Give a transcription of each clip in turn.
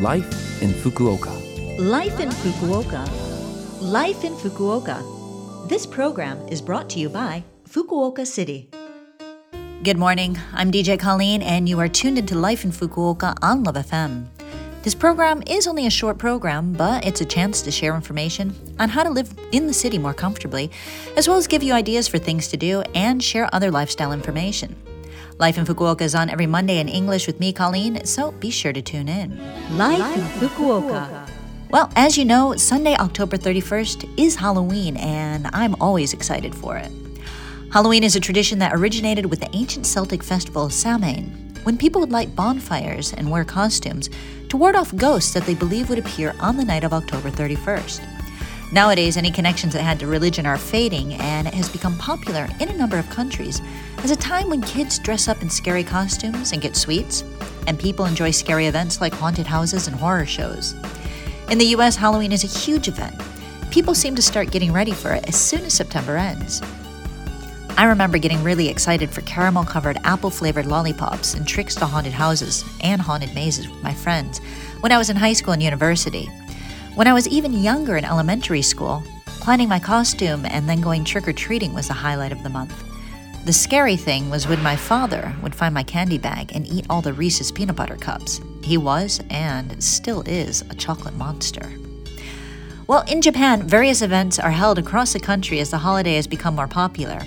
Life in Fukuoka. Life in Fukuoka. Life in Fukuoka. This program is brought to you by Fukuoka City. Good morning. I'm DJ Colleen, and you are tuned into Life in Fukuoka on Love FM. This program is only a short program, but it's a chance to share information on how to live in the city more comfortably, as well as give you ideas for things to do and share other lifestyle information. Life in Fukuoka is on every Monday in English with me, Colleen, so be sure to tune in. Life, in Fukuoka. Well, as you know, Sunday, October 31st is Halloween, and I'm always excited for it. Halloween is a tradition that originated with the ancient Celtic festival of Samhain, when people would light bonfires and wear costumes to ward off ghosts that they believe would appear on the night of October 31st. Nowadays, any connections that had to religion are fading, and it has become popular in a number of countries as a time when kids dress up in scary costumes and get sweets, and people enjoy scary events like haunted houses and horror shows. In the US, Halloween is a huge event. People seem to start getting ready for it as soon as September ends. I remember getting really excited for caramel covered apple flavored lollipops and tricks to haunted houses and haunted mazes with my friends when I was in high school and university. When I was even younger in elementary school, planning my costume and then going trick or treating was the highlight of the month. The scary thing was when my father would find my candy bag and eat all the Reese's peanut butter cups. He was, and still is, a chocolate monster. Well, in Japan, various events are held across the country as the holiday has become more popular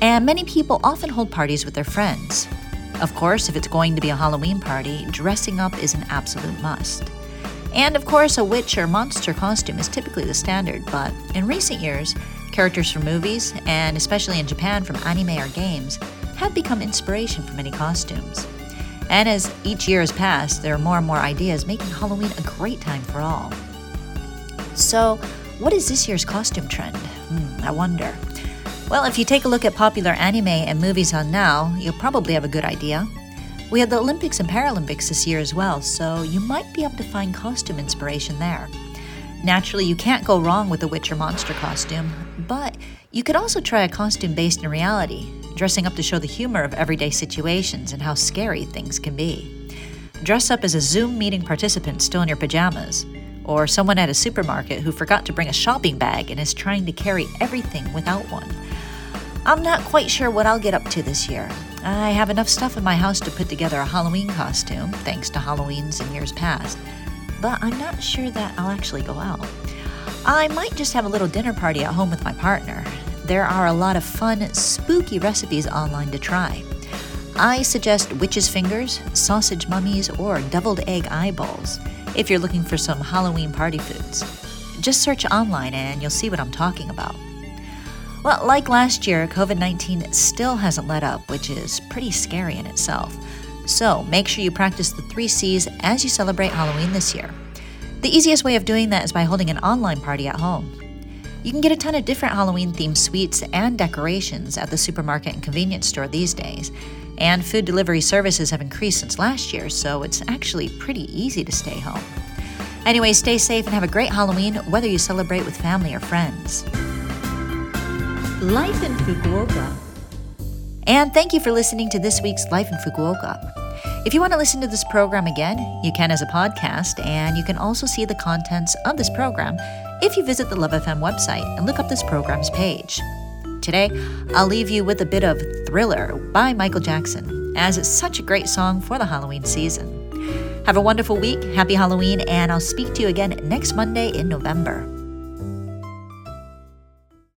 and many people often hold parties with their friends. Of course, if it's going to be a Halloween party, dressing up is an absolute must. And of course, a witch or monster costume is typically the standard, but in recent years, characters from movies, and especially in Japan from anime or games, have become inspiration for many costumes. And as each year has passed, there are more and more ideas making Halloween a great time for all. So, what is this year's costume trend? Hmm, I wonder. Well, if you take a look at popular anime and movies on now, you'll probably have a good idea. We had the Olympics and Paralympics this year as well, so you might be able to find costume inspiration there. Naturally, you can't go wrong with a witch or monster costume, but you could also try a costume based in reality, dressing up to show the humor of everyday situations and how scary things can be. Dress up as a Zoom meeting participant still in your pajamas, or someone at a supermarket who forgot to bring a shopping bag and is trying to carry everything without one. I'm not quite sure what I'll get up to this year. I have enough stuff in my house to put together a Halloween costume, thanks to Halloweens in years past, but I'm not sure that I'll actually go out. I might just have a little dinner party at home with my partner. There are a lot of fun, spooky recipes online to try. I suggest witch's fingers, sausage mummies, or deviled egg eyeballs if you're looking for some Halloween party foods. Just search online and you'll see what I'm talking about. Well, like last year, COVID 19 still hasn't let up, which is pretty scary in itself. So make sure you practice the three C's as you celebrate Halloween this year. The easiest way of doing that is by holding an online party at home. You can get a ton of different Halloween themed sweets and decorations at the supermarket and convenience store these days. And food delivery services have increased since last year, so it's actually pretty easy to stay home. Anyway, stay safe and have a great Halloween, whether you celebrate with family or friends. Life in Fukuoka. And thank you for listening to this week's Life in Fukuoka. If you want to listen to this program again, you can as a podcast, and you can also see the contents of this program if you visit the Love FM website and look up this program's page. Today, I'll leave you with a bit of Thriller by Michael Jackson, as it's such a great song for the Halloween season. Have a wonderful week, happy Halloween, and I'll speak to you again next Monday in November.